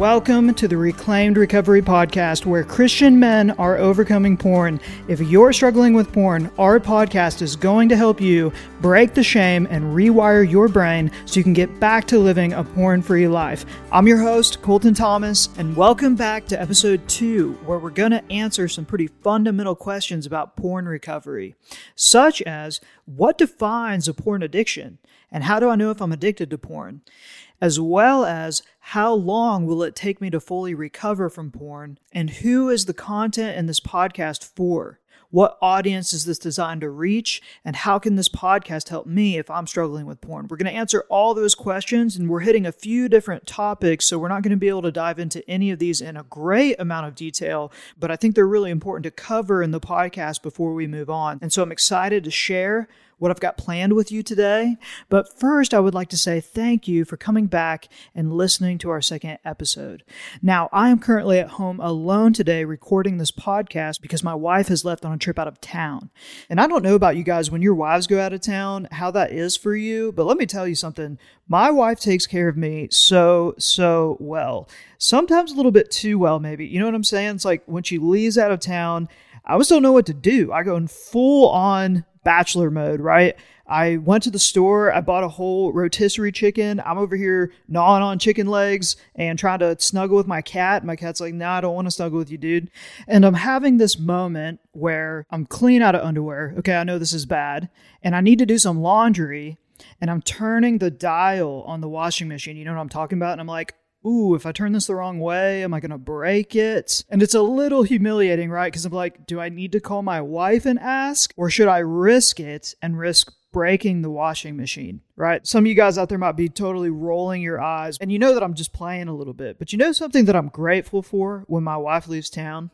Welcome to the Reclaimed Recovery Podcast, where Christian men are overcoming porn. If you're struggling with porn, our podcast is going to help you break the shame and rewire your brain so you can get back to living a porn free life. I'm your host, Colton Thomas, and welcome back to episode two, where we're going to answer some pretty fundamental questions about porn recovery, such as what defines a porn addiction? And how do I know if I'm addicted to porn? as well as how long will it take me to fully recover from porn, and who is the content in this podcast for? What audience is this designed to reach? And how can this podcast help me if I'm struggling with porn? We're going to answer all those questions and we're hitting a few different topics. So we're not going to be able to dive into any of these in a great amount of detail, but I think they're really important to cover in the podcast before we move on. And so I'm excited to share what I've got planned with you today. But first, I would like to say thank you for coming back and listening to our second episode. Now, I am currently at home alone today recording this podcast because my wife has left on a trip out of town. And I don't know about you guys when your wives go out of town, how that is for you, but let me tell you something. My wife takes care of me so, so well. Sometimes a little bit too well, maybe. You know what I'm saying? It's like when she leaves out of town, I just don't know what to do. I go in full on bachelor mode, right? I went to the store, I bought a whole rotisserie chicken. I'm over here gnawing on chicken legs and trying to snuggle with my cat. My cat's like, nah, I don't want to snuggle with you, dude. And I'm having this moment where I'm clean out of underwear. Okay, I know this is bad. And I need to do some laundry. And I'm turning the dial on the washing machine. You know what I'm talking about? And I'm like, ooh, if I turn this the wrong way, am I going to break it? And it's a little humiliating, right? Because I'm like, do I need to call my wife and ask? Or should I risk it and risk breaking the washing machine, right? Some of you guys out there might be totally rolling your eyes. And you know that I'm just playing a little bit. But you know something that I'm grateful for when my wife leaves town?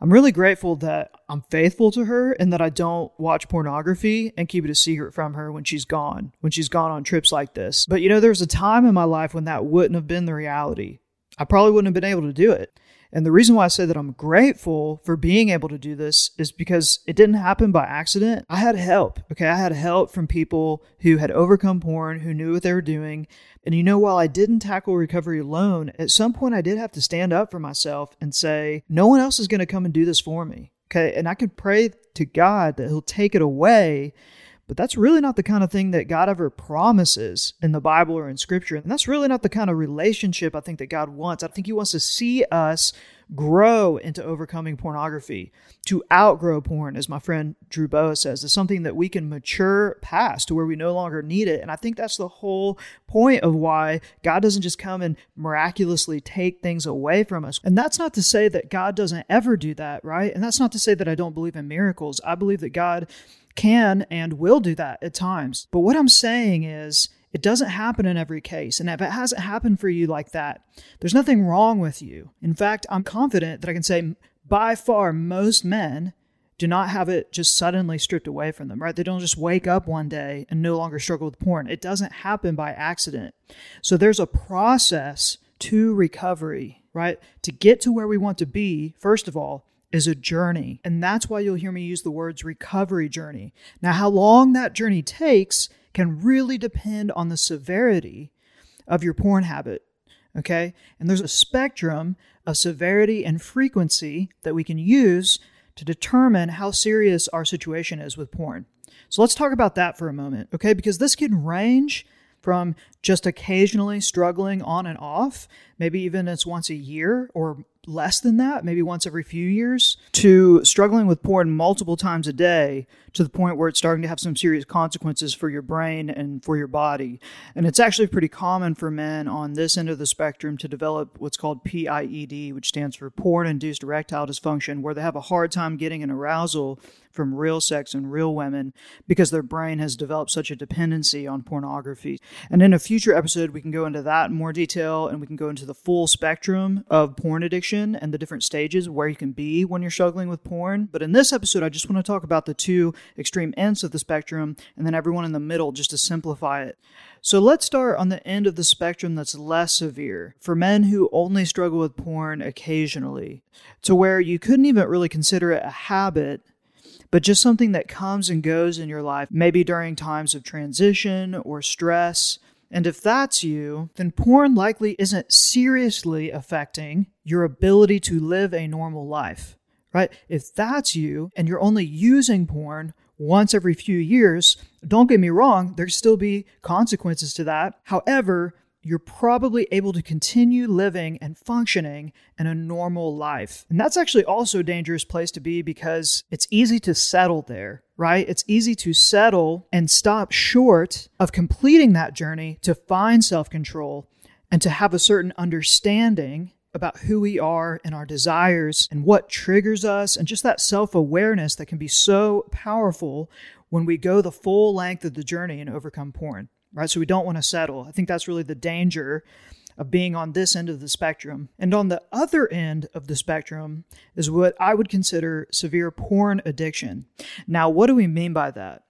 I'm really grateful that I'm faithful to her and that I don't watch pornography and keep it a secret from her when she's gone, when she's gone on trips like this. But you know, there was a time in my life when that wouldn't have been the reality. I probably wouldn't have been able to do it. And the reason why I say that I'm grateful for being able to do this is because it didn't happen by accident. I had help. Okay. I had help from people who had overcome porn, who knew what they were doing. And you know, while I didn't tackle recovery alone, at some point I did have to stand up for myself and say, no one else is going to come and do this for me. Okay. And I can pray to God that He'll take it away but that's really not the kind of thing that God ever promises in the Bible or in Scripture. And that's really not the kind of relationship I think that God wants. I think He wants to see us grow into overcoming pornography, to outgrow porn, as my friend Drew Boa says, is something that we can mature past to where we no longer need it. And I think that's the whole point of why God doesn't just come and miraculously take things away from us. And that's not to say that God doesn't ever do that, right? And that's not to say that I don't believe in miracles. I believe that God can and will do that at times. But what I'm saying is, it doesn't happen in every case. And if it hasn't happened for you like that, there's nothing wrong with you. In fact, I'm confident that I can say by far most men do not have it just suddenly stripped away from them, right? They don't just wake up one day and no longer struggle with porn. It doesn't happen by accident. So there's a process to recovery, right? To get to where we want to be, first of all, is a journey. And that's why you'll hear me use the words recovery journey. Now, how long that journey takes can really depend on the severity of your porn habit. Okay? And there's a spectrum of severity and frequency that we can use to determine how serious our situation is with porn. So let's talk about that for a moment, okay? Because this can range from just occasionally struggling on and off, maybe even it's once a year or less than that, maybe once every few years, to struggling with porn multiple times a day to the point where it's starting to have some serious consequences for your brain and for your body. And it's actually pretty common for men on this end of the spectrum to develop what's called PIED, which stands for porn induced erectile dysfunction, where they have a hard time getting an arousal from real sex and real women because their brain has developed such a dependency on pornography. And in a future episode, we can go into that in more detail and we can go into the full spectrum of porn addiction and the different stages where you can be when you're struggling with porn. But in this episode, I just want to talk about the two extreme ends of the spectrum and then everyone in the middle just to simplify it. So let's start on the end of the spectrum that's less severe for men who only struggle with porn occasionally, to where you couldn't even really consider it a habit but just something that comes and goes in your life, maybe during times of transition or stress. And if that's you, then porn likely isn't seriously affecting your ability to live a normal life, right? If that's you and you're only using porn once every few years, don't get me wrong, there still be consequences to that. However, you're probably able to continue living and functioning in a normal life. And that's actually also a dangerous place to be because it's easy to settle there, right? It's easy to settle and stop short of completing that journey to find self control and to have a certain understanding about who we are and our desires and what triggers us and just that self awareness that can be so powerful when we go the full length of the journey and overcome porn, right? So we don't want to settle. I think that's really the danger of being on this end of the spectrum. And on the other end of the spectrum is what I would consider severe porn addiction. Now, what do we mean by that?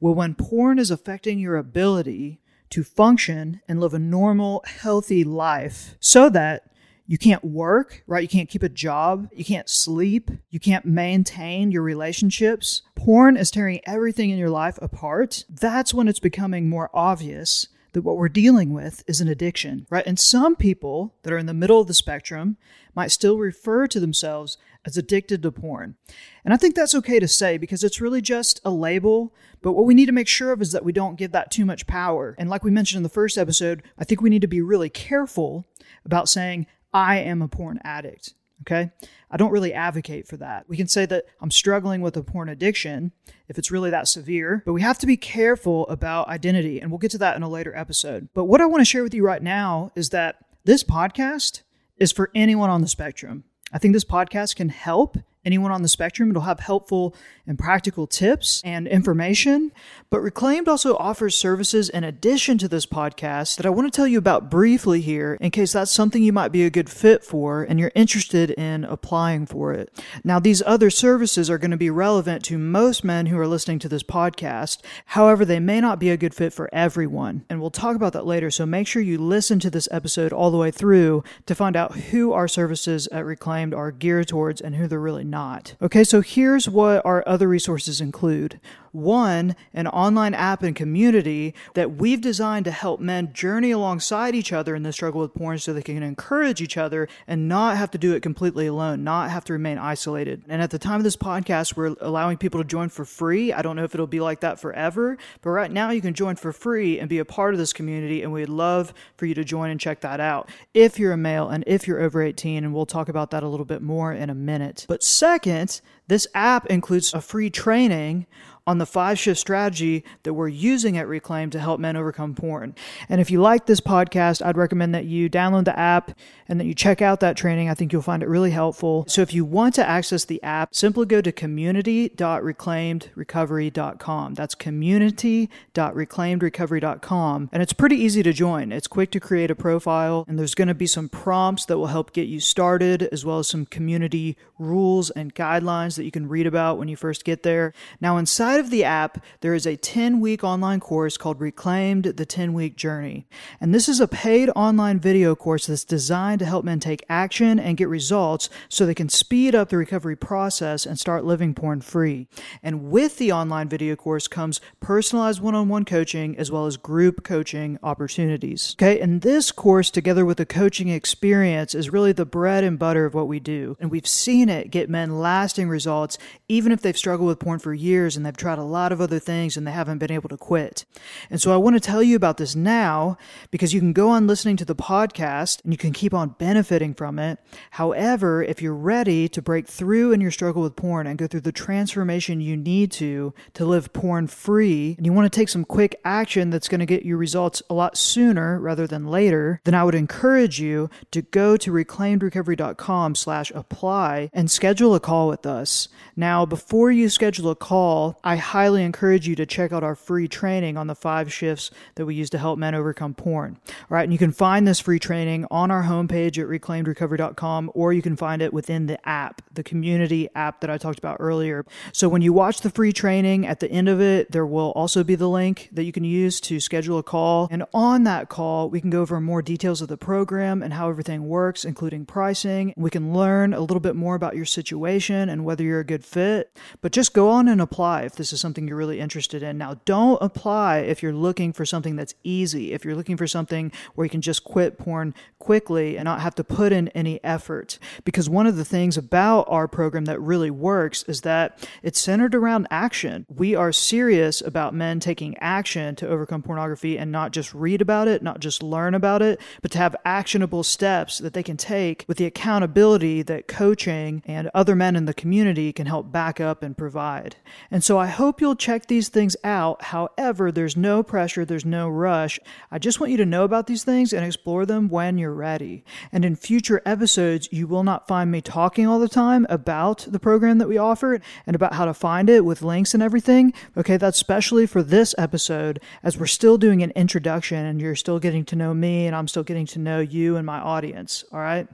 Well, when porn is affecting your ability to function and live a normal, healthy life so that you can't work, right? You can't keep a job. You can't sleep. You can't maintain your relationships. Porn is tearing everything in your life apart. That's when it's becoming more obvious that what we're dealing with is an addiction, right? And some people that are in the middle of the spectrum might still refer to themselves as addicted to porn. And I think that's okay to say because it's really just a label. But what we need to make sure of is that we don't give that too much power. And like we mentioned in the first episode, I think we need to be really careful about saying, I am a porn addict. Okay. I don't really advocate for that. We can say that I'm struggling with a porn addiction if it's really that severe, but we have to be careful about identity. And we'll get to that in a later episode. But what I want to share with you right now is that this podcast is for anyone on the spectrum. I think this podcast can help anyone on the spectrum. It'll have helpful and practical tips and information. But Reclaimed also offers services in addition to this podcast that I want to tell you about briefly here in case that's something you might be a good fit for and you're interested in applying for it. Now, these other services are going to be relevant to most men who are listening to this podcast. However, they may not be a good fit for everyone. And we'll talk about that later. So make sure you listen to this episode all the way through to find out who our services at Reclaimed are geared towards and who they're really not. Okay, so here's what our other resources include. One, an online app and community that we've designed to help men journey alongside each other in the struggle with porn so they can encourage each other and not have to do it completely alone, not have to remain isolated. And at the time of this podcast, we're allowing people to join for free. I don't know if it'll be like that forever, but right now you can join for free and be a part of this community. And we'd love for you to join and check that out if you're a male and if you're over 18. And we'll talk about that a little bit more in a minute. But second, this app includes a free training on the five shift strategy that we're using at Reclaim to help men overcome porn. And if you like this podcast, I'd recommend that you download the app and that you check out that training. I think you'll find it really helpful. So if you want to access the app, simply go to community.reclaimedrecovery.com. That's community.reclaimedrecovery.com. And it's pretty easy to join. It's quick to create a profile, and there's going to be some prompts that will help get you started, as well as some community rules and guidelines that you can read about when you first get there. Now, inside Inside of the app, there is a 10 week online course called Reclaimed the 10 Week Journey. And this is a paid online video course that's designed to help men take action and get results so they can speed up the recovery process and start living porn free. And with the online video course comes personalized one on one coaching as well as group coaching opportunities. Okay, and this course, together with the coaching experience, is really the bread and butter of what we do. And we've seen it get men lasting results, even if they've struggled with porn for years and they've tried tried a lot of other things and they haven't been able to quit. And so I want to tell you about this now because you can go on listening to the podcast and you can keep on benefiting from it. However, if you're ready to break through in your struggle with porn and go through the transformation you need to to live porn free and you want to take some quick action that's going to get you results a lot sooner rather than later, then I would encourage you to go to reclaimedrecovery.com slash apply and schedule a call with us. Now, before you schedule a call, I highly encourage you to check out our free training on the five shifts that we use to help men overcome porn. All right, and you can find this free training on our homepage at reclaimedrecovery.com or you can find it within the app, the community app that I talked about earlier. So when you watch the free training, at the end of it, there will also be the link that you can use to schedule a call. And on that call, we can go over more details of the program and how everything works, including pricing. We can learn a little bit more about your situation and whether you're a good fit, but just go on and apply if this is something you're really interested in. Now, don't apply if you're looking for something that's easy, if you're looking for something where you can just quit porn quickly and not have to put in any effort. Because one of the things about our program that really works is that it's centered around action. We are serious about men taking action to overcome pornography and not just read about it, not just learn about it, but to have actionable steps that they can take with the accountability that coaching and other men in the community can help back up and provide. And so I hope you'll check these things out. However, there's no pressure, there's no rush. I just want you to know about these things and explore them when you're ready. And in future episodes, you will not find me talking all the time about the program that we offer and about how to find it with links and everything. Okay, that's especially for this episode as we're still doing an introduction and you're still getting to know me and I'm still getting to know you and my audience. All right.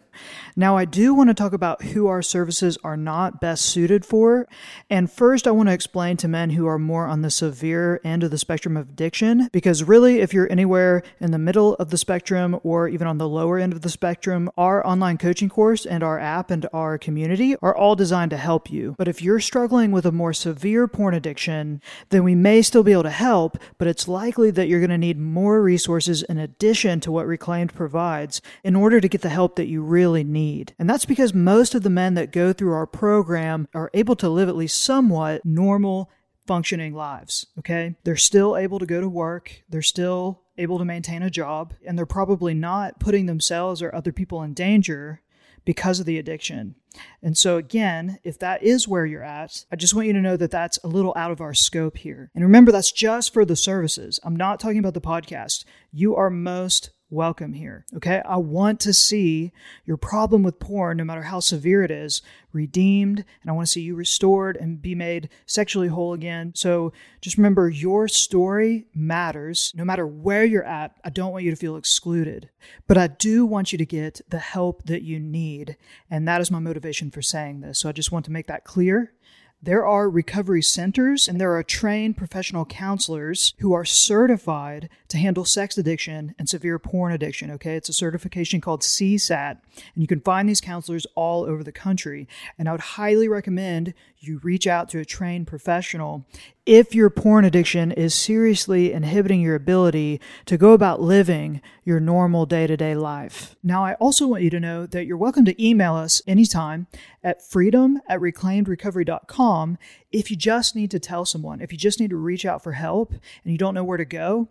Now, I do want to talk about who our services are not best suited for. And first, I want to explain to men who are more on the severe end of the spectrum of addiction, because really, if you're anywhere in the middle of the spectrum or even on the lower end of the spectrum, our online coaching course and our app and our community are all designed to help you. But if you're struggling with a more severe porn addiction, then we may still be able to help, but it's likely that you're going to need more resources in addition to what Reclaimed provides in order to get the help that you really really need. And that's because most of the men that go through our program are able to live at least somewhat normal, functioning lives. Okay. They're still able to go to work. They're still able to maintain a job. And they're probably not putting themselves or other people in danger because of the addiction. And so, again, if that is where you're at, I just want you to know that that's a little out of our scope here. And remember, that's just for the services. I'm not talking about the podcast. You are most welcome here. Okay. I want to see your problem with porn, no matter how severe it is, redeemed. And I want to see you restored and be made sexually whole again. So just remember your story matters no matter where you're at. I don't want you to feel excluded, but I do want you to get the help that you need. And that is my motivation for saying this. So I just want to make that clear. There are recovery centers and there are trained professional counselors who are certified to handle sex addiction and severe porn addiction. Okay. It's a certification called CSAT, and you can find these counselors all over the country. And I would highly recommend you reach out to a trained professional if your porn addiction is seriously inhibiting your ability to go about living your normal day to day life. Now, I also want you to know that you're welcome to email us anytime at freedom at reclaimedrecovery.com if you just need to tell someone, if you just need to reach out for help and you don't know where to go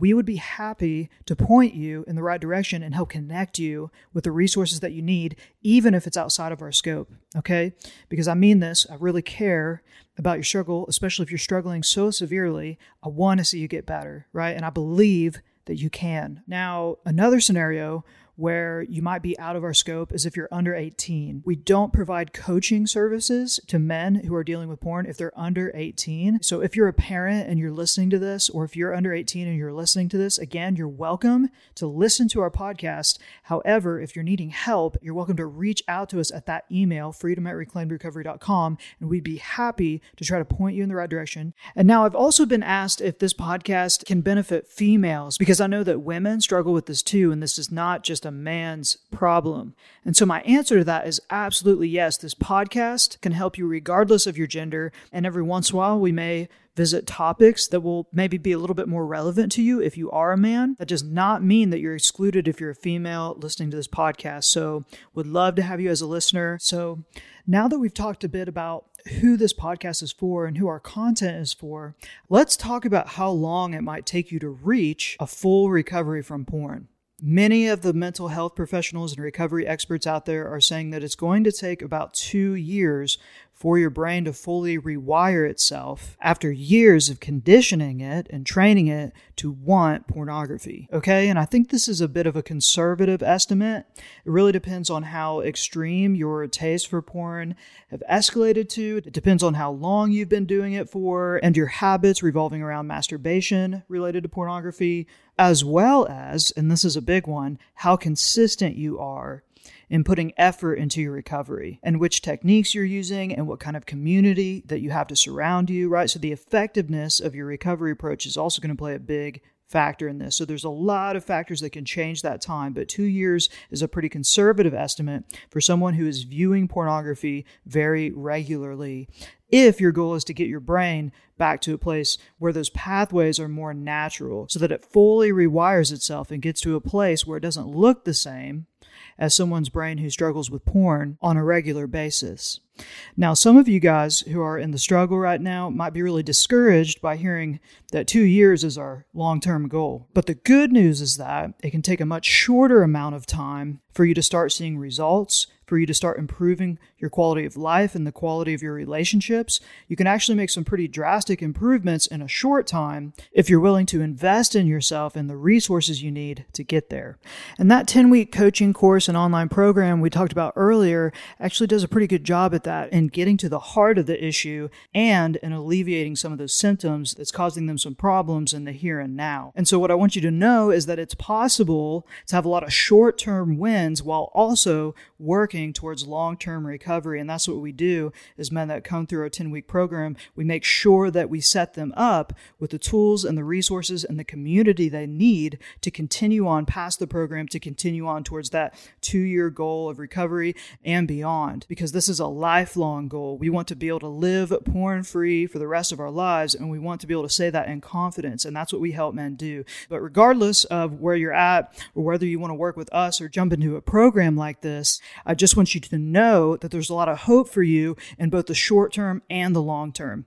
we would be happy to point you in the right direction and help connect you with the resources that you need, even if it's outside of our scope. Okay? Because I mean this, I really care about your struggle, especially if you're struggling so severely. I want to see you get better, right? And I believe that you can. Now, another scenario where you might be out of our scope is if you're under 18. We don't provide coaching services to men who are dealing with porn if they're under 18. So if you're a parent and you're listening to this, or if you're under 18 and you're listening to this, again, you're welcome to listen to our podcast. However, if you're needing help, you're welcome to reach out to us at that email, freedom at reclaimedrecovery.com, and we'd be happy to try to point you in the right direction. And now I've also been asked if this podcast can benefit females because I know that women struggle with this too, and this is not just a man's problem? And so my answer to that is absolutely yes. This podcast can help you regardless of your gender. And every once in a while, we may visit topics that will maybe be a little bit more relevant to you if you are a man. That does not mean that you're excluded if you're a female listening to this podcast. So, would love to have you as a listener. So, now that we've talked a bit about who this podcast is for and who our content is for, let's talk about how long it might take you to reach a full recovery from porn. Many of the mental health professionals and recovery experts out there are saying that it's going to take about two years for your brain to fully rewire itself after years of conditioning it and training it to want pornography. Okay, and I think this is a bit of a conservative estimate. It really depends on how extreme your taste for porn have escalated to. It depends on how long you've been doing it for and your habits revolving around masturbation related to pornography, as well as, and this is a big one, how consistent you are in putting effort into your recovery and which techniques you're using and what kind of community that you have to surround you, right? So the effectiveness of your recovery approach is also going to play a big factor in this. So there's a lot of factors that can change that time, but two years is a pretty conservative estimate for someone who is viewing pornography very regularly. If your goal is to get your brain back to a place where those pathways are more natural so that it fully rewires itself and gets to a place where it doesn't look the same as someone's brain who struggles with porn on a regular basis. Now, some of you guys who are in the struggle right now might be really discouraged by hearing that two years is our long term goal. But the good news is that it can take a much shorter amount of time for you to start seeing results, for you to start improving your quality of life and the quality of your relationships. You can actually make some pretty drastic improvements in a short time if you're willing to invest in yourself and the resources you need to get there. And that 10 week coaching course and online program we talked about earlier actually does a pretty good job at that in getting to the heart of the issue and in alleviating some of those symptoms that's causing them some problems in the here and now. And so, what I want you to know is that it's possible to have a lot of short term wins while also working towards long term recovery. And that's what we do as men that come through our 10 week program. We make sure that we set them up with the tools and the resources and the community they need to continue on past the program, to continue on towards that two year goal of recovery and beyond. Because this is a lifelong goal. We want to be able to live porn free for the rest of our lives, and we want to be able to say that in confidence. And that's what we help men do. But regardless of where you're at or whether you want to work with us or jump into a program like this, I just want you to know that there's a lot of hope for you in both the short term and the long term.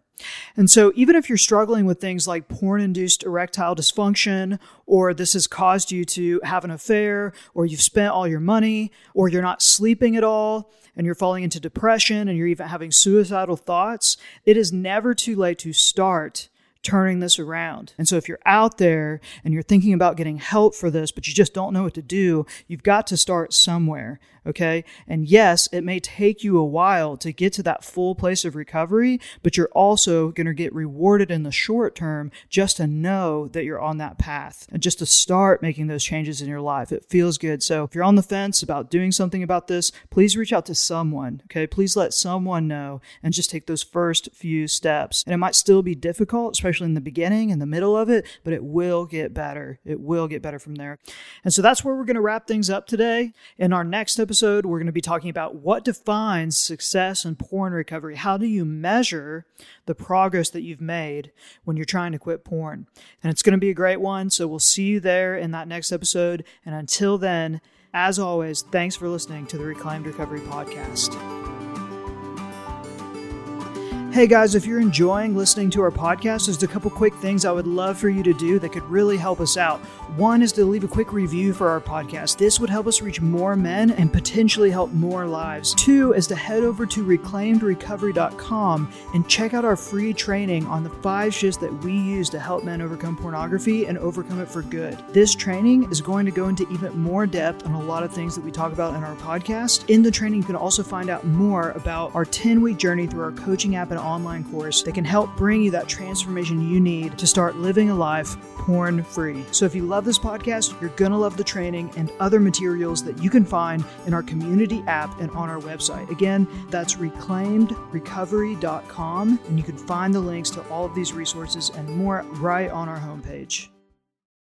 And so, even if you're struggling with things like porn induced erectile dysfunction, or this has caused you to have an affair, or you've spent all your money, or you're not sleeping at all, and you're falling into depression, and you're even having suicidal thoughts, it is never too late to start turning this around. And so if you're out there and you're thinking about getting help for this, but you just don't know what to do, you've got to start somewhere. Okay. And yes, it may take you a while to get to that full place of recovery, but you're also going to get rewarded in the short term just to know that you're on that path and just to start making those changes in your life. It feels good. So if you're on the fence about doing something about this, please reach out to someone. Okay. Please let someone know and just take those first few steps. And it might still be difficult, especially in the beginning and the middle of it, but it will get better. It will get better from there. And so that's where we're going to wrap things up today. In our next episode, episode, we're going to be talking about what defines success in porn recovery. How do you measure the progress that you've made when you're trying to quit porn? And it's going to be a great one. So we'll see you there in that next episode. And until then, as always, thanks for listening to the Reclaimed Recovery Podcast. Hey guys, if you're enjoying listening to our podcast, there's a couple quick things I would love for you to do that could really help us out. One is to leave a quick review for our podcast. This would help us reach more men and potentially help more lives. Two is to head over to reclaimedrecovery.com and check out our free training on the five shifts that we use to help men overcome pornography and overcome it for good. This training is going to go into even more depth on a lot of things that we talk about in our podcast. In the training, you can also find out more about our 10 week journey through our coaching app and online course that can help bring you that transformation you need to start living a life porn free. So if you love this podcast, you're going to love the training and other materials that you can find in our community app and on our website. Again, that's reclaimedrecovery.com, and you can find the links to all of these resources and more right on our homepage.